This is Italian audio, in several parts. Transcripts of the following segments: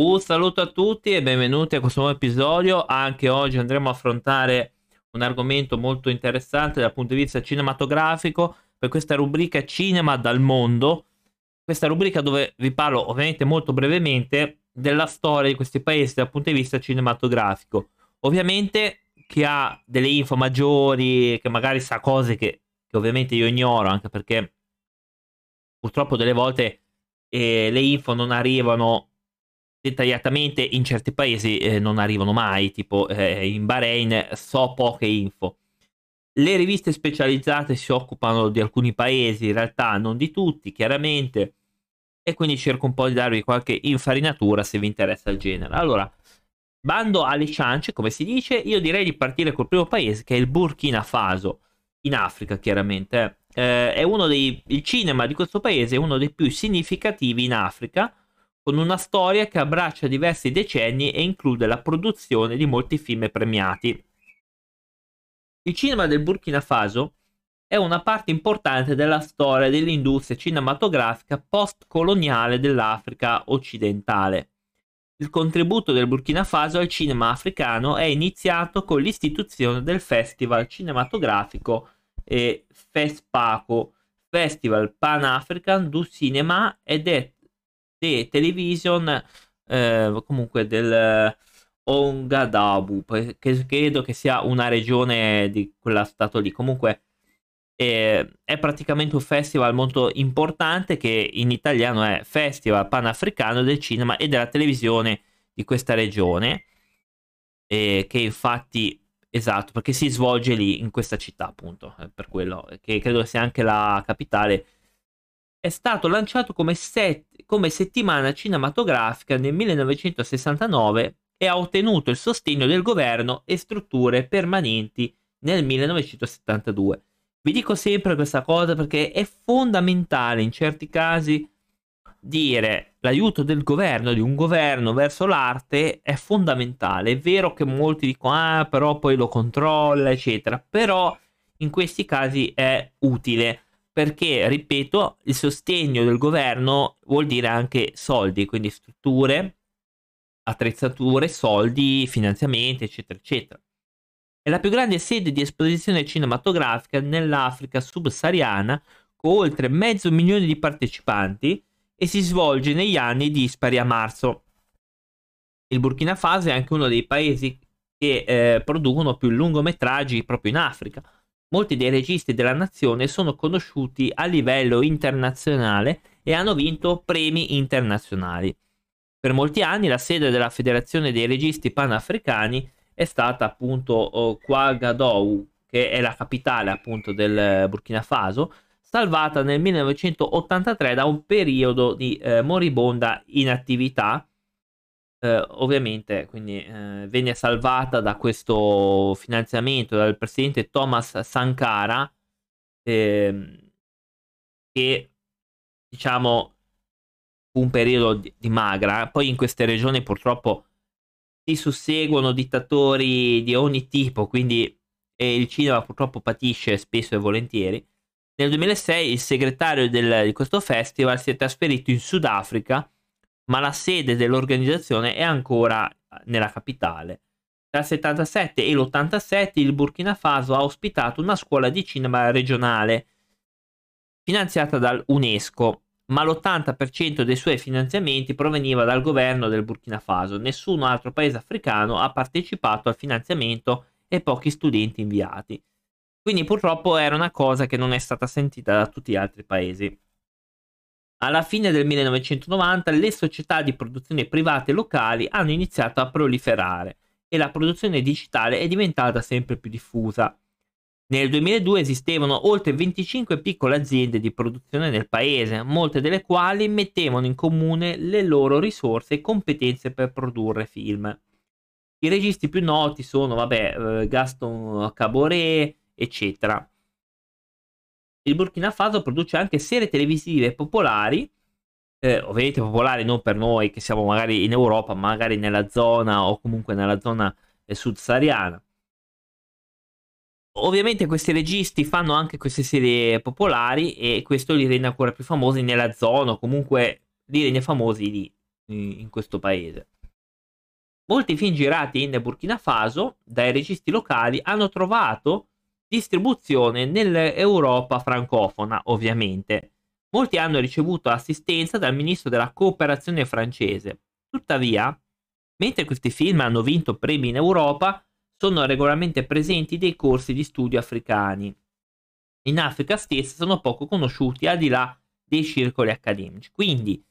Un saluto a tutti e benvenuti a questo nuovo episodio. Anche oggi andremo a affrontare un argomento molto interessante dal punto di vista cinematografico per questa rubrica Cinema dal mondo. Questa rubrica dove vi parlo ovviamente molto brevemente della storia di questi paesi dal punto di vista cinematografico. Ovviamente chi ha delle info maggiori, che magari sa cose che, che ovviamente io ignoro, anche perché purtroppo delle volte eh, le info non arrivano dettagliatamente in certi paesi eh, non arrivano mai, tipo eh, in Bahrain so poche info. Le riviste specializzate si occupano di alcuni paesi, in realtà non di tutti, chiaramente, e quindi cerco un po' di darvi qualche infarinatura se vi interessa il genere. Allora, bando alle ciance, come si dice, io direi di partire col primo paese che è il Burkina Faso, in Africa chiaramente. Eh, è uno dei, il cinema di questo paese è uno dei più significativi in Africa con una storia che abbraccia diversi decenni e include la produzione di molti film premiati. Il cinema del Burkina Faso è una parte importante della storia dell'industria cinematografica post-coloniale dell'Africa occidentale. Il contributo del Burkina Faso al cinema africano è iniziato con l'istituzione del Festival cinematografico e FESPACO, Festival Pan-African du Cinema ed è de television, eh, comunque del Ongadabu, che credo che sia una regione di quella stato lì. Comunque eh, è praticamente un festival molto importante che in italiano è Festival Panafricano del Cinema e della Televisione di questa regione, eh, che infatti esatto, perché si svolge lì in questa città, appunto, eh, per quello che credo sia anche la capitale è stato lanciato come, set, come settimana cinematografica nel 1969 e ha ottenuto il sostegno del governo e strutture permanenti nel 1972. Vi dico sempre questa cosa perché è fondamentale in certi casi dire l'aiuto del governo, di un governo verso l'arte è fondamentale. È vero che molti dicono ah però poi lo controlla eccetera, però in questi casi è utile perché, ripeto, il sostegno del governo vuol dire anche soldi, quindi strutture, attrezzature, soldi, finanziamenti, eccetera, eccetera. È la più grande sede di esposizione cinematografica nell'Africa subsahariana, con oltre mezzo milione di partecipanti, e si svolge negli anni dispari a marzo. Il Burkina Faso è anche uno dei paesi che eh, producono più lungometraggi proprio in Africa Molti dei registi della nazione sono conosciuti a livello internazionale e hanno vinto premi internazionali. Per molti anni la sede della Federazione dei Registi Panafricani è stata appunto oh, Ouagadougou, che è la capitale appunto del Burkina Faso, salvata nel 1983 da un periodo di eh, moribonda inattività eh, ovviamente quindi eh, venne salvata da questo finanziamento dal presidente Thomas Sankara ehm, che diciamo fu un periodo di, di, magra. Poi in queste regioni purtroppo si susseguono dittatori di ogni tipo quindi il cinema purtroppo patisce spesso e volentieri. Nel 2006 il segretario del, di questo festival si è trasferito in Sudafrica ma la sede dell'organizzazione è ancora nella capitale. Tra il 77 e l'87 il Burkina Faso ha ospitato una scuola di cinema regionale finanziata dall'UNESCO, ma l'80% dei suoi finanziamenti proveniva dal governo del Burkina Faso. Nessun altro paese africano ha partecipato al finanziamento e pochi studenti inviati. Quindi purtroppo era una cosa che non è stata sentita da tutti gli altri paesi. Alla fine del 1990 le società di produzione private locali hanno iniziato a proliferare e la produzione digitale è diventata sempre più diffusa. Nel 2002 esistevano oltre 25 piccole aziende di produzione nel paese, molte delle quali mettevano in comune le loro risorse e competenze per produrre film. I registi più noti sono, vabbè, eh, Gaston Caboret, eccetera il Burkina Faso produce anche serie televisive popolari, eh, ovviamente popolari non per noi che siamo magari in Europa, magari nella zona o comunque nella zona eh, sud-sahariana. Ovviamente questi registi fanno anche queste serie popolari e questo li rende ancora più famosi nella zona o comunque li rende famosi lì. in questo paese. Molti film girati in Burkina Faso dai registi locali hanno trovato distribuzione nell'Europa francofona, ovviamente. Molti hanno ricevuto assistenza dal ministro della cooperazione francese. Tuttavia, mentre questi film hanno vinto premi in Europa, sono regolarmente presenti dei corsi di studio africani. In Africa stessa sono poco conosciuti al di là dei circoli accademici. Quindi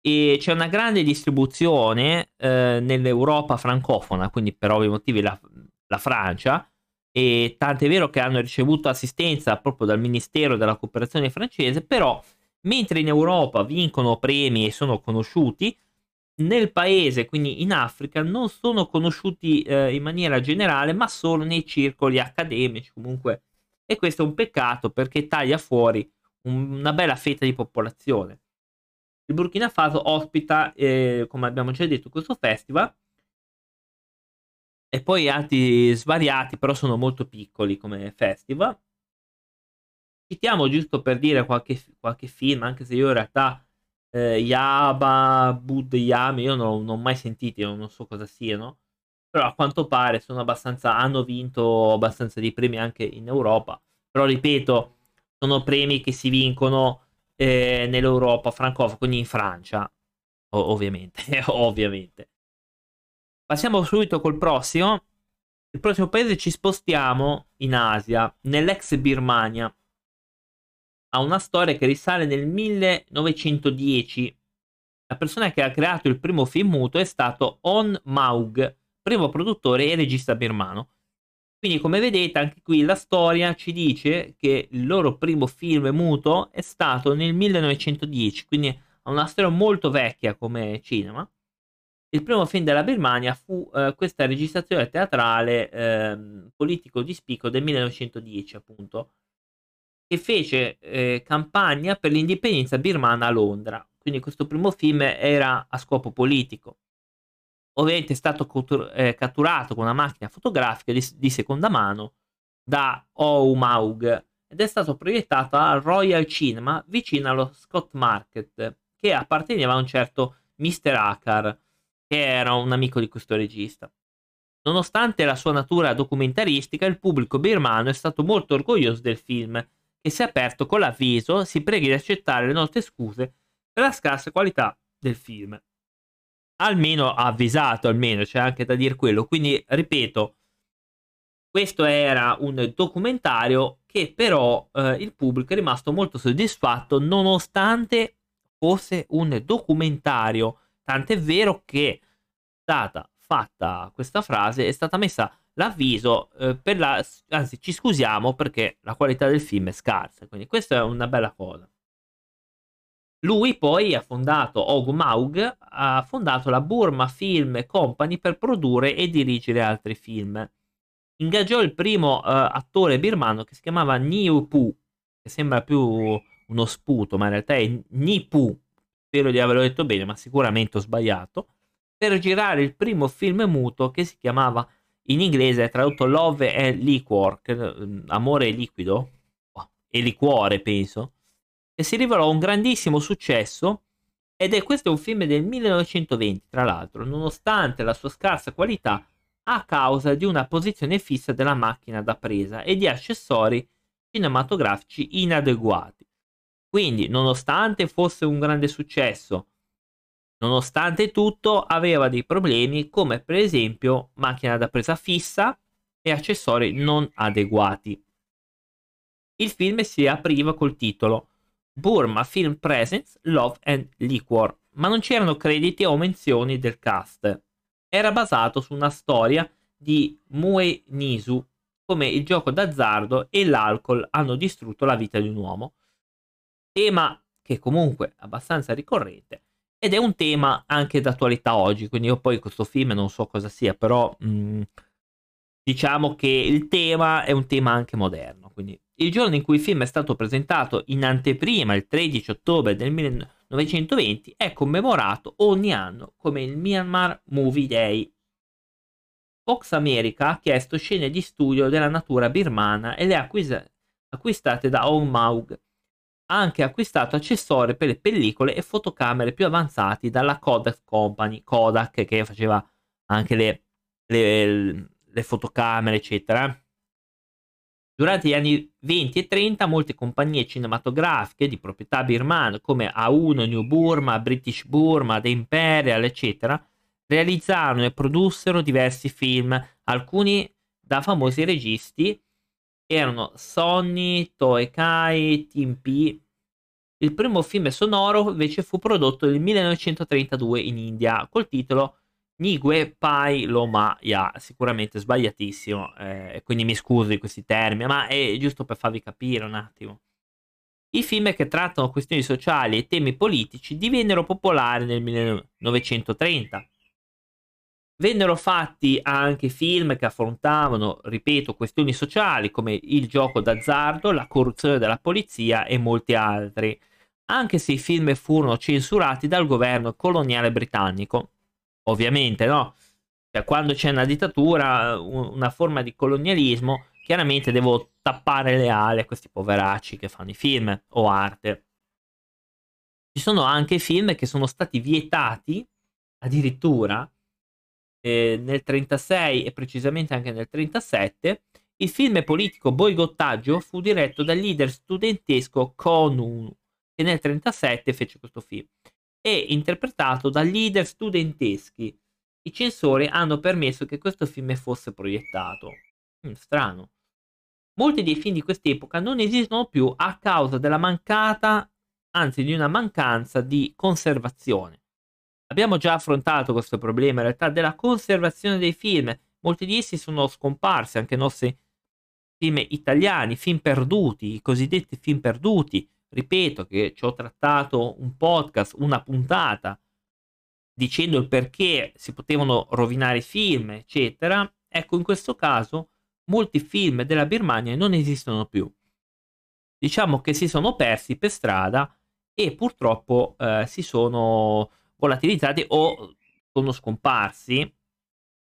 e c'è una grande distribuzione eh, nell'Europa francofona, quindi per ovvi motivi la, la Francia, e tant'è vero che hanno ricevuto assistenza proprio dal Ministero della Cooperazione francese, però mentre in Europa vincono premi e sono conosciuti, nel paese, quindi in Africa, non sono conosciuti eh, in maniera generale, ma solo nei circoli accademici comunque. E questo è un peccato perché taglia fuori un, una bella fetta di popolazione. Il Burkina Faso ospita, eh, come abbiamo già detto, questo festival e poi altri svariati, però sono molto piccoli come festival. Citiamo giusto per dire qualche, qualche film, anche se io in realtà eh, Yaba, Bud Yami, io non, non ho mai sentiti, non so cosa siano, però a quanto pare hanno vinto abbastanza di premi anche in Europa, però ripeto, sono premi che si vincono eh, nell'Europa francofona, quindi in Francia, ovviamente, ovviamente. Passiamo subito col prossimo. Il prossimo paese ci spostiamo in Asia, nell'ex Birmania. Ha una storia che risale nel 1910. La persona che ha creato il primo film muto è stato On Maug, primo produttore e regista birmano. Quindi, come vedete, anche qui la storia ci dice che il loro primo film muto è stato nel 1910, quindi ha una storia molto vecchia come cinema. Il primo film della Birmania fu eh, questa registrazione teatrale eh, politico di spicco del 1910, appunto, che fece eh, campagna per l'indipendenza birmana a Londra. Quindi questo primo film era a scopo politico ovviamente è stato eh, catturato con una macchina fotografica di, di seconda mano da Ou Maug ed è stato proiettato al Royal Cinema vicino allo Scott Market che apparteneva a un certo Mr. Akar che era un amico di questo regista. Nonostante la sua natura documentaristica, il pubblico birmano è stato molto orgoglioso del film, che si è aperto con l'avviso si preghi di accettare le nostre scuse per la scarsa qualità del film almeno ha avvisato, almeno c'è anche da dire quello. Quindi, ripeto, questo era un documentario che però eh, il pubblico è rimasto molto soddisfatto nonostante fosse un documentario. Tant'è vero che è stata fatta questa frase, è stata messa l'avviso eh, per la... anzi ci scusiamo perché la qualità del film è scarsa. Quindi questa è una bella cosa. Lui poi ha fondato, Og Maug, ha fondato la Burma Film Company per produrre e dirigere altri film. Ingaggiò il primo uh, attore birmano che si chiamava Niu Pu, che sembra più uno sputo, ma in realtà è Nipu, spero di averlo detto bene, ma sicuramente ho sbagliato, per girare il primo film muto che si chiamava in inglese tradotto Love and Liquor, che, um, amore liquido, oh, e liquore penso, e si rivelò un grandissimo successo ed è questo è un film del 1920 tra l'altro, nonostante la sua scarsa qualità a causa di una posizione fissa della macchina da presa e di accessori cinematografici inadeguati. Quindi, nonostante fosse un grande successo, nonostante tutto aveva dei problemi come per esempio macchina da presa fissa e accessori non adeguati. Il film si apriva col titolo Burma Film Presents, Love and Liquor, ma non c'erano crediti o menzioni del cast. Era basato su una storia di Mue Nisu, come il gioco d'azzardo e l'alcol hanno distrutto la vita di un uomo. Tema che comunque è abbastanza ricorrente ed è un tema anche d'attualità oggi, quindi io poi questo film non so cosa sia, però mh, mm, diciamo che il tema è un tema anche moderno, quindi il giorno in cui il film è stato presentato in anteprima, il 13 ottobre del 1920, è commemorato ogni anno come il Myanmar Movie Day. Fox America ha chiesto scene di studio della natura birmana e le ha acquis- acquistate da Aung Maug. Anche acquistato accessori per le pellicole e fotocamere più avanzati dalla Kodak Company, Kodak che faceva anche le, le, le fotocamere, eccetera. Durante gli anni 20 e 30 molte compagnie cinematografiche di proprietà birmana come A1, New Burma, British Burma, The Imperial, eccetera, realizzarono e produssero diversi film, alcuni da famosi registi erano Sonny, Toei Kai, Team P. Il primo film sonoro invece fu prodotto nel 1932 in India col titolo Nigue Pai Loma Ya, sicuramente sbagliatissimo, eh, quindi mi scuso di questi termini, ma è giusto per farvi capire un attimo. I film che trattano questioni sociali e temi politici divennero popolari nel 1930 Vennero fatti anche film che affrontavano, ripeto, questioni sociali come il gioco d'azzardo, la corruzione della polizia e molti altri, anche se i film furono censurati dal governo coloniale britannico. Ovviamente, no? Cioè, quando c'è una dittatura, una forma di colonialismo, chiaramente devo tappare le ali a questi poveracci che fanno i film o arte. Ci sono anche film che sono stati vietati addirittura eh, nel 36 e precisamente anche nel 37, il film politico Boigottaggio fu diretto dal leader studentesco Konu, che nel 37 fece questo film, e interpretato da leader studenteschi. I censori hanno permesso che questo film fosse proiettato. Mm, strano. Molti dei film di quest'epoca non esistono più a causa della mancata, anzi di una mancanza di conservazione. Abbiamo già affrontato questo problema in realtà della conservazione dei film. Molti di essi sono scomparsi, anche i nostri film italiani, film perduti, i cosiddetti film perduti. Ripeto che ci ho trattato un podcast, una puntata, dicendo il perché si potevano rovinare i film, eccetera. Ecco, in questo caso molti film della Birmania non esistono più. Diciamo che si sono persi per strada e purtroppo eh, si sono volatilizzati o sono scomparsi.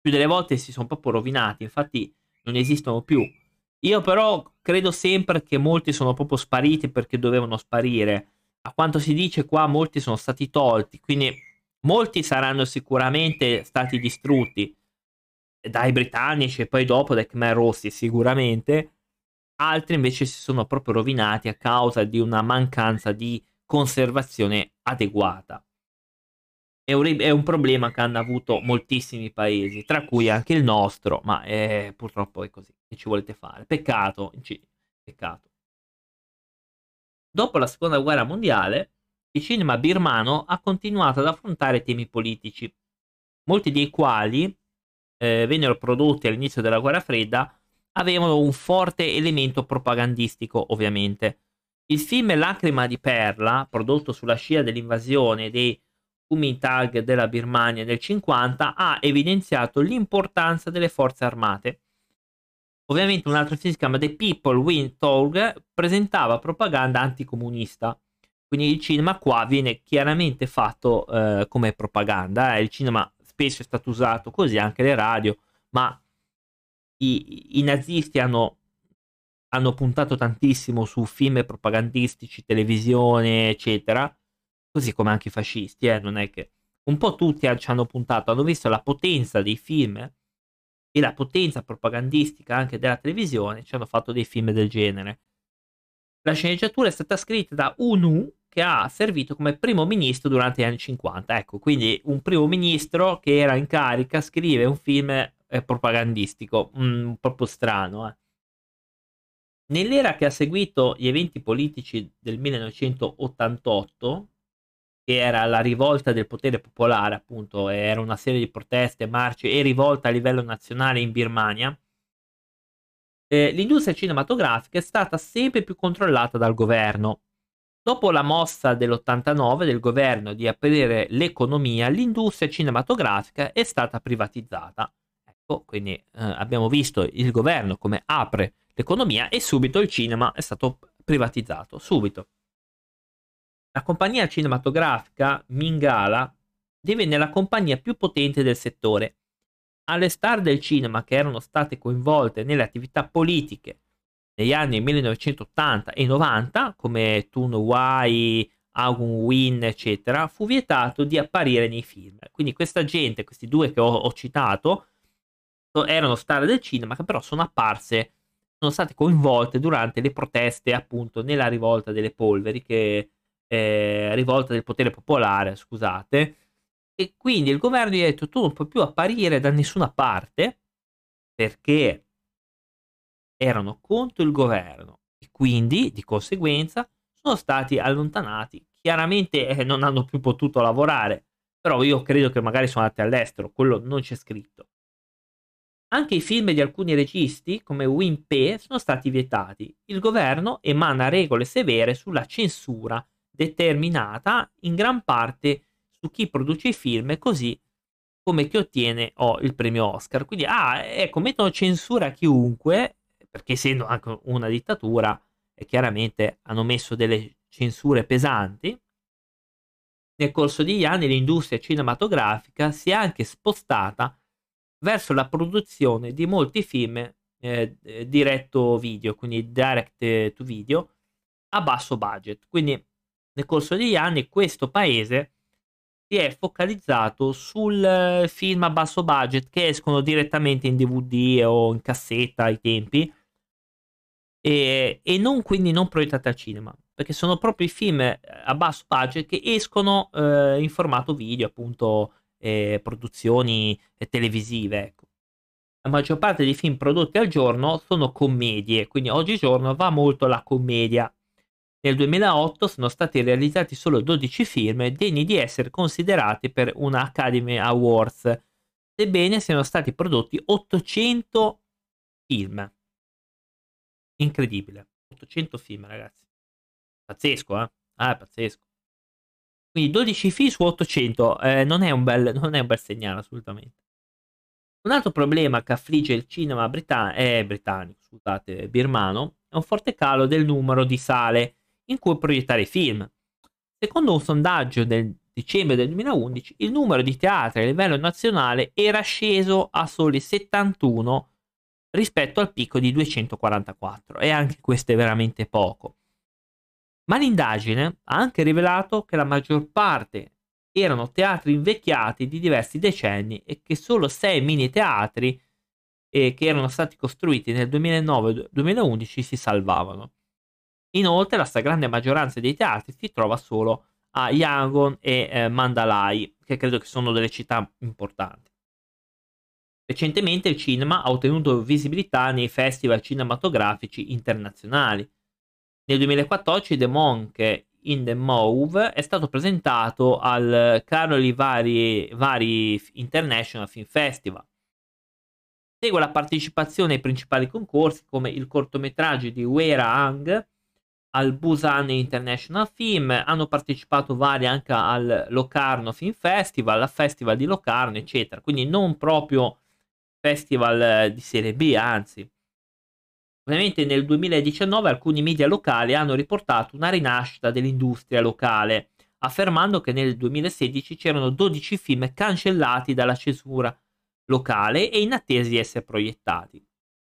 Più delle volte si sono proprio rovinati, infatti non esistono più. Io però credo sempre che molti sono proprio spariti perché dovevano sparire. A quanto si dice qua molti sono stati tolti, quindi molti saranno sicuramente stati distrutti dai britannici e poi dopo dai Khmer Rossi sicuramente. Altri invece si sono proprio rovinati a causa di una mancanza di conservazione adeguata è un, è un, problema che hanno avuto moltissimi paesi, tra cui anche il nostro, ma è, purtroppo è così. Che ci volete fare? Peccato, peccato. Dopo la seconda guerra mondiale, il cinema birmano ha continuato ad affrontare temi politici, molti dei quali eh, vennero prodotti all'inizio della guerra fredda, avevano un forte elemento propagandistico, ovviamente. Il film Lacrima di Perla, prodotto sulla scia dell'invasione dei Kuomintang della Birmania nel 50 ha evidenziato l'importanza delle forze armate. Ovviamente un altro film si chiama The People Win Talk presentava propaganda anticomunista. Quindi il cinema qua viene chiaramente fatto eh, come propaganda. Eh. Il cinema spesso è stato usato così, anche le radio, ma i, i nazisti hanno, hanno puntato tantissimo su film propagandistici, televisione, eccetera così come anche i fascisti, eh, non è che un po' tutti ci hanno puntato, hanno visto la potenza dei film e la potenza propagandistica anche della televisione, ci hanno fatto dei film del genere. La sceneggiatura è stata scritta da Unu che ha servito come primo ministro durante gli anni 50. Ecco, quindi un primo ministro che era in carica scrive un film eh, propagandistico, mm, proprio strano. Eh. Nell'era che ha seguito gli eventi politici del 1988, che era la rivolta del potere popolare, appunto, era una serie di proteste, marce e rivolta a livello nazionale in Birmania, eh, l'industria cinematografica è stata sempre più controllata dal governo. Dopo la mossa dell'89 del governo di aprire l'economia, l'industria cinematografica è stata privatizzata. Ecco, quindi eh, abbiamo visto il governo come apre l'economia e subito il cinema è stato privatizzato, subito. La compagnia cinematografica Mingala divenne la compagnia più potente del settore. Alle star del cinema che erano state coinvolte nelle attività politiche negli anni 1980 e 90, come Toon Wai, Agun Win, eccetera, fu vietato di apparire nei film. Quindi questa gente, questi due che ho, ho citato, erano star del cinema che però sono apparse, sono state coinvolte durante le proteste appunto nella rivolta delle polveri, che eh, rivolta del potere popolare, scusate, e quindi il governo gli ha detto tu non puoi più apparire da nessuna parte perché erano contro il governo e quindi di conseguenza sono stati allontanati. Chiaramente eh, non hanno più potuto lavorare, però io credo che magari sono andati all'estero, quello non c'è scritto. Anche i film di alcuni registi, come Win Pe, sono stati vietati. Il governo emana regole severe sulla censura, determinata in gran parte su chi produce i film, così come chi ottiene oh, il premio Oscar. Quindi, ah, ecco, mettono censura a chiunque, perché essendo anche una dittatura, e chiaramente hanno messo delle censure pesanti. Nel corso degli anni l'industria cinematografica si è anche spostata verso la produzione di molti film eh, diretto video, quindi direct to video, a basso budget. Quindi nel corso degli anni questo paese si è focalizzato sul film a basso budget che escono direttamente in DVD o in cassetta ai tempi e, e non quindi non proiettati al cinema perché sono proprio i film a basso budget che escono eh, in formato video appunto eh, produzioni eh, televisive. Ecco. La maggior parte dei film prodotti al giorno sono commedie, quindi oggigiorno va molto la commedia. Nel 2008 sono stati realizzati solo 12 film degni di essere considerati per una Academy Awards, sebbene siano stati prodotti 800 film. Incredibile, 800 film ragazzi. Pazzesco, eh? Ah, pazzesco. Quindi 12 fi su 800 eh, non, è bel, non, è un bel, segnale assolutamente. Un altro problema che affligge il cinema britan- eh, britannico, scusate, birmano, è un forte calo del numero di sale in cui proiettare film. Secondo un sondaggio del dicembre del 2011, il numero di teatri a livello nazionale era sceso a soli 71 rispetto al picco di 244 e anche questo è veramente poco. Ma l'indagine ha anche rivelato che la maggior parte erano teatri invecchiati di diversi decenni e che solo sei mini teatri eh, che erano stati costruiti nel 2009-2011 si salvavano. Inoltre la stragrande maggioranza dei teatri si trova solo a Yangon e eh, Mandalay, che credo che sono delle città importanti. Recentemente il cinema ha ottenuto visibilità nei festival cinematografici internazionali. Nel 2014 The Monk in the Move è stato presentato al Caroli Vari, Vari International Film Festival. Segue la partecipazione ai principali concorsi come il cortometraggio di Wera Hang al Busan International Film, hanno partecipato vari anche al Locarno Film Festival, al Festival di Locarno, eccetera. Quindi non proprio festival di serie B, anzi. Ovviamente nel 2019 alcuni media locali hanno riportato una rinascita dell'industria locale, affermando che nel 2016 c'erano 12 film cancellati dalla censura locale e in attesa di essere proiettati.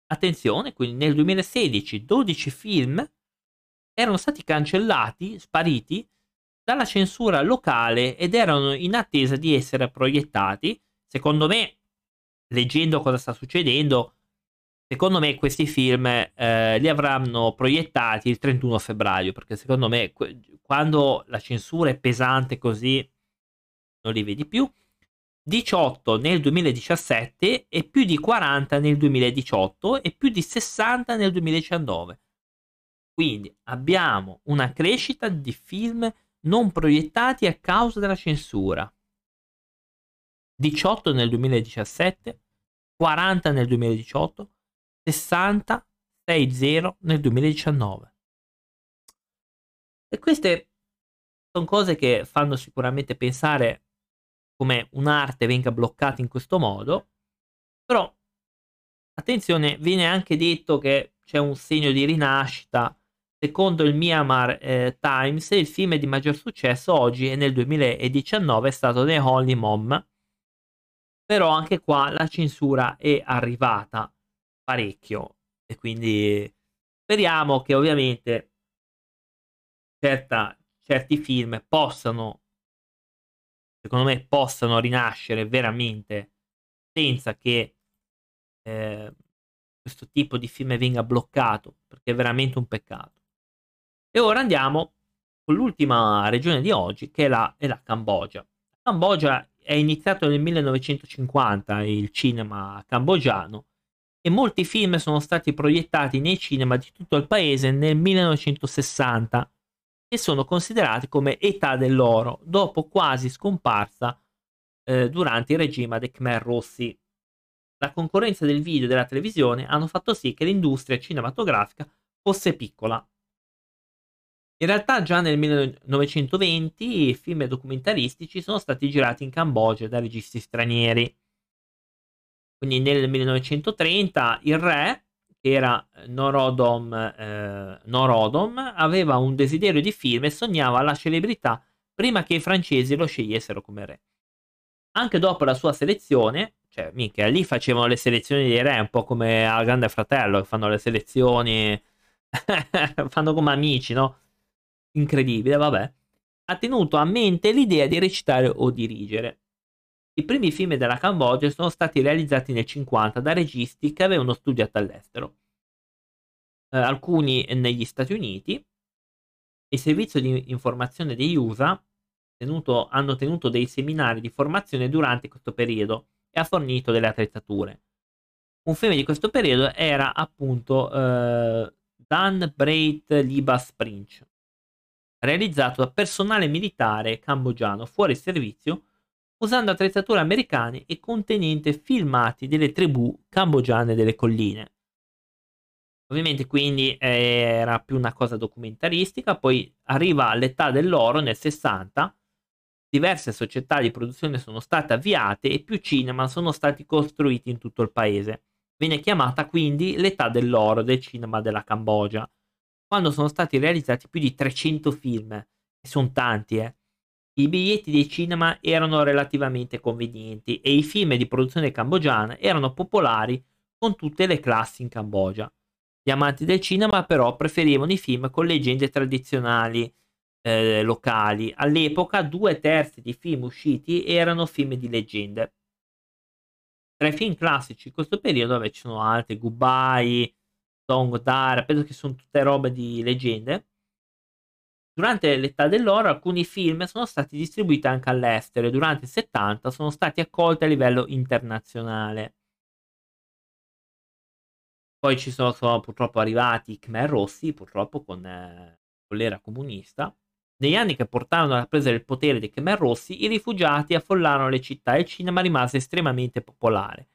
Attenzione, quindi nel 2016 12 film erano stati cancellati, spariti dalla censura locale ed erano in attesa di essere proiettati. Secondo me, leggendo cosa sta succedendo, Secondo me questi film eh, li avranno proiettati il 31 febbraio, perché secondo me quando la censura è pesante così non li vedi più. 18 nel 2017 e più di 40 nel 2018 e più di 60 nel 2019. Quindi abbiamo una crescita di film non proiettati a causa della censura. 18 nel 2017, 40 nel 2018 60 6-0 nel 2019. E queste sono cose che fanno sicuramente pensare come un'arte venga bloccata in questo modo, però attenzione, viene anche detto che c'è un segno di rinascita. Secondo il Myanmar eh, Times, il film di maggior successo oggi e nel 2019 è stato The Holy Mom, però anche qua la censura è arrivata parecchio e quindi Speriamo che ovviamente certa, certi film possano, secondo me, possano rinascere veramente senza che eh, questo tipo di film venga bloccato, perché è veramente un peccato. E ora andiamo con l'ultima regione di oggi, che è la, è la Cambogia. La Cambogia è iniziato nel 1950 il cinema cambogiano e molti film sono stati proiettati nei cinema di tutto il paese nel 1960 e sono considerati come età dell'oro, dopo quasi scomparsa eh, durante il regime dei Khmer Rossi. La concorrenza del video e della televisione hanno fatto sì che l'industria cinematografica fosse piccola. In realtà già nel 1920 i film documentaristici sono stati girati in Cambogia da registi stranieri. Quindi nel 1930 il re, che era Norodom, eh, Norodom, aveva un desiderio di film e sognava la celebrità prima che i francesi lo scegliessero come re. Anche dopo la sua selezione, cioè mica lì facevano le selezioni dei re, un po' come al Grande Fratello, che fanno le selezioni, fanno come amici, no? Incredibile, vabbè. Ha tenuto a mente l'idea di recitare o dirigere. I primi film della Cambogia sono stati realizzati nel 50 da registi che avevano studiato all'estero, eh, alcuni negli Stati Uniti. Il servizio di informazione degli USA tenuto, hanno tenuto dei seminari di formazione durante questo periodo e ha fornito delle attrezzature. Un film di questo periodo era appunto eh, Dan Breit Libas Prince, realizzato da personale militare cambogiano fuori servizio usando attrezzature americane e contenente filmati delle tribù cambogiane delle colline. Ovviamente quindi era più una cosa documentaristica, poi arriva all'età dell'oro nel 60, diverse società di produzione sono state avviate e più cinema sono stati costruiti in tutto il paese. Viene chiamata quindi l'età dell'oro del cinema della Cambogia, quando sono stati realizzati più di 300 film, e sono tanti, eh i biglietti dei cinema erano relativamente convenienti e i film di produzione cambogiana erano popolari con tutte le classi in Cambogia. Gli amanti del cinema però preferivano i film con leggende tradizionali eh, locali. All'epoca due terzi dei film usciti erano film di leggende. Tra i film classici in questo periodo beh, ci sono altri, Goodbye, Song Dara, penso che sono tutte robe di leggende. Durante l'età dell'oro alcuni film sono stati distribuiti anche all'estero e durante il 70 sono stati accolti a livello internazionale. Poi ci sono, sono purtroppo arrivati i Khmer Rossi, purtroppo con, eh, con l'era comunista. Negli anni che portarono alla presa del potere dei Khmer Rossi, i rifugiati affollarono le città e il cinema rimase estremamente popolare.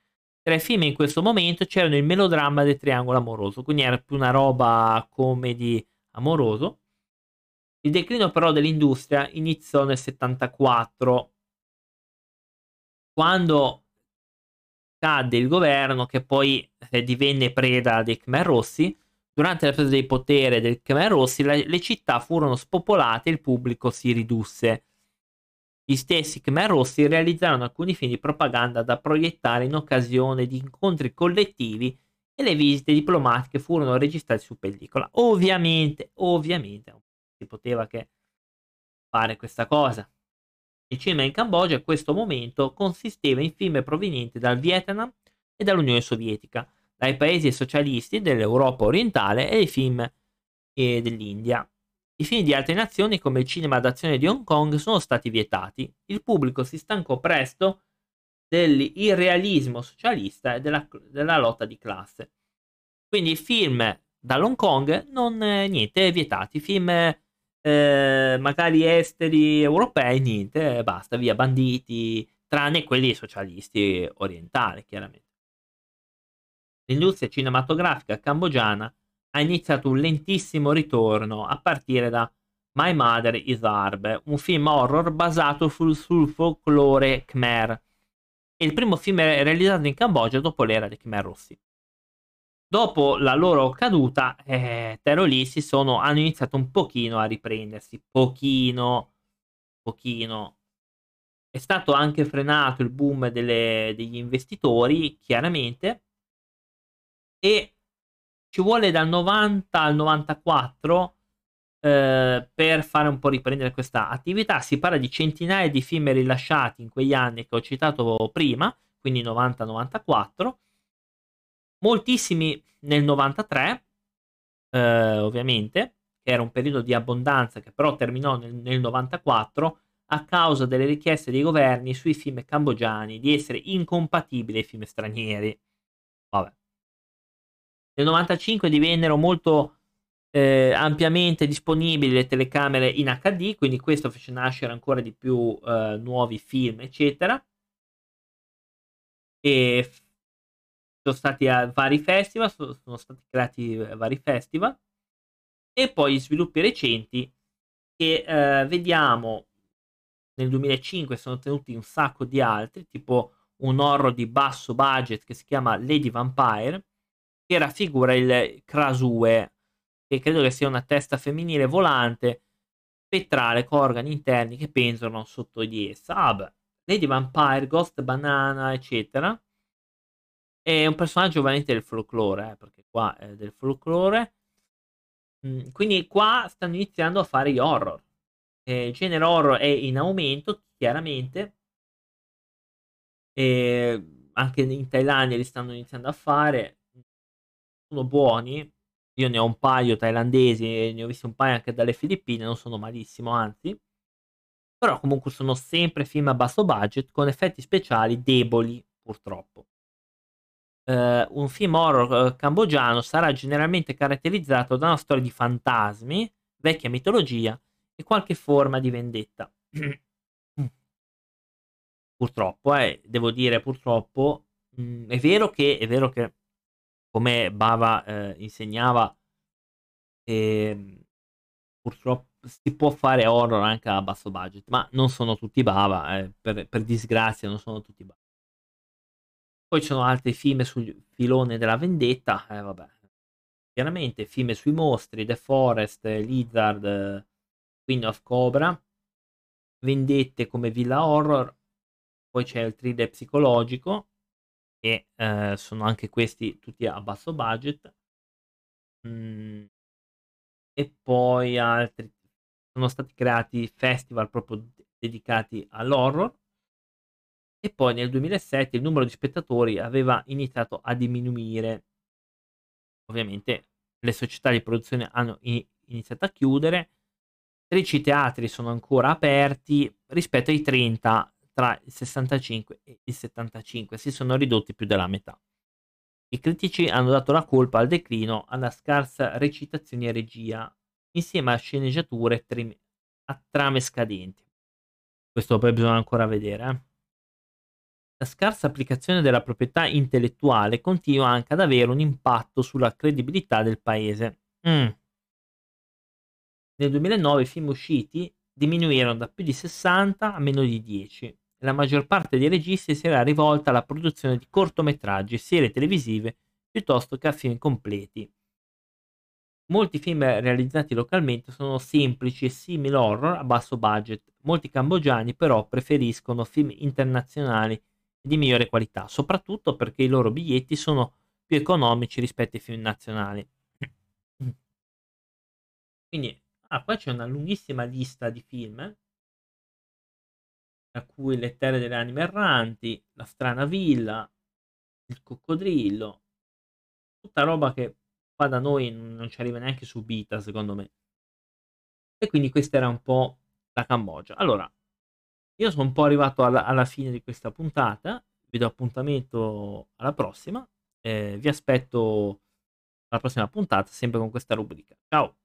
Tra i film in questo momento c'erano il melodramma del triangolo amoroso, quindi era più una roba comedy amoroso il declino però dell'industria iniziò nel 74, quando cadde il governo che poi eh, divenne preda dei Khmer Rossi. Durante la presa di potere dei Khmer Rossi le città furono spopolate e il pubblico si ridusse. Gli stessi Khmer Rossi realizzarono alcuni film di propaganda da proiettare in occasione di incontri collettivi e le visite diplomatiche furono registrate su pellicola. Ovviamente, ovviamente, si poteva che fare questa cosa. Il cinema in Cambogia a questo momento consisteva in film provenienti dal Vietnam e dall'Unione Sovietica, dai paesi socialisti dell'Europa orientale e dai film eh, dell'India. I film di altre nazioni come il cinema d'azione di Hong Kong sono stati vietati. Il pubblico si stancò presto dell'irrealismo socialista e della, della lotta di classe. Quindi i film dall'Hong Kong non eh, niente vietati, film eh, magari esteri europei, niente, basta, via, banditi, tranne quelli socialisti orientali, chiaramente. L'industria cinematografica cambogiana ha iniziato un lentissimo ritorno a partire da My Mother is Arb, un film horror basato sul, sul folklore khmer. È il primo film realizzato in Cambogia dopo l'era dei Khmer Rossi. Dopo la loro caduta, eh, terroristi sono, hanno iniziato un pochino a riprendersi, pochino, pochino. È stato anche frenato il boom delle, degli investitori, chiaramente, e ci vuole dal 90 al 94 eh, per fare un po' riprendere questa attività. Si parla di centinaia di film rilasciati in quegli anni che ho citato prima, quindi 90-94, moltissimi nel 93, eh, ovviamente, che era un periodo di abbondanza che però terminò nel, nel 94 a causa delle richieste dei governi sui film cambogiani di essere incompatibili ai film stranieri. Vabbè. Nel 95 divennero molto eh, ampiamente disponibili le telecamere in HD, quindi questo fece nascere ancora di più eh, nuovi film, eccetera. E sono stati a vari festival, sono stati creati eh, vari festival. E poi sviluppi recenti che eh, vediamo nel 2005 sono tenuti un sacco di altri, tipo un horror di basso budget che si chiama Lady Vampire, che raffigura il Krasue, che credo che sia una testa femminile volante, spettrale, con organi interni che penzono sotto di essa. Ah, beh. Lady Vampire, Ghost Banana, eccetera. È un personaggio ovviamente del folklore, eh, perché qua è del folklore. Mm, quindi qua stanno iniziando a fare gli horror. Eh, il genere horror è in aumento, chiaramente. E anche in Thailandia li stanno iniziando a fare sono buoni. Io ne ho un paio thailandesi ne ho visti un paio anche dalle Filippine, non sono malissimo, anzi. Però comunque sono sempre film a basso budget con effetti speciali deboli, purtroppo. Uh, un film horror uh, cambogiano sarà generalmente caratterizzato da una storia di fantasmi, vecchia mitologia e qualche forma di vendetta. purtroppo, eh, devo dire purtroppo, mh, mm, è, vero che, è vero che come Bava eh, insegnava, eh, purtroppo si può fare horror anche a basso budget, ma non sono tutti Bava, eh, per, per, disgrazia non sono tutti Bava. Poi ci sono altri film sul filone della vendetta, eh, vabbè. Chiaramente film sui mostri, The Forest, Lizard, Queen of Cobra, vendette come villa horror, poi c'è il thriller psicologico, e eh, sono anche questi tutti a basso budget. Mm, e poi altri sono stati creati festival proprio dedicati all'horror. E poi nel 2007 il numero di spettatori aveva iniziato a diminuire. Ovviamente le società di produzione hanno iniziato a chiudere. 13 teatri sono ancora aperti rispetto ai 30 tra il 65 e il 75 si sono ridotti più della metà. I critici hanno dato la colpa al declino alla scarsa recitazione e regia, insieme a sceneggiature trim- a trame scadenti. Questo poi bisogna ancora vedere. Eh? La scarsa applicazione della proprietà intellettuale continua anche ad avere un impatto sulla credibilità del paese. Mm. Nel 2009 i film usciti diminuirono da più di 60 a meno di 10 la maggior parte dei registi si era rivolta alla produzione di cortometraggi e serie televisive piuttosto che a film completi. Molti film realizzati localmente sono semplici e simili horror a basso budget. Molti cambogiani però preferiscono film internazionali di migliore qualità, soprattutto perché i loro biglietti sono più economici rispetto ai film nazionali. Quindi, ah, qua c'è una lunghissima lista di film tra cui le terre delle anime erranti, la strana villa, il coccodrillo, tutta roba che qua da noi non ci arriva neanche subita, secondo me. E quindi questa era un po' la Cambogia. Allora, io sono un po' arrivato alla, alla fine di questa puntata, vi do appuntamento alla prossima, eh, vi aspetto alla prossima puntata, sempre con questa rubrica. Ciao!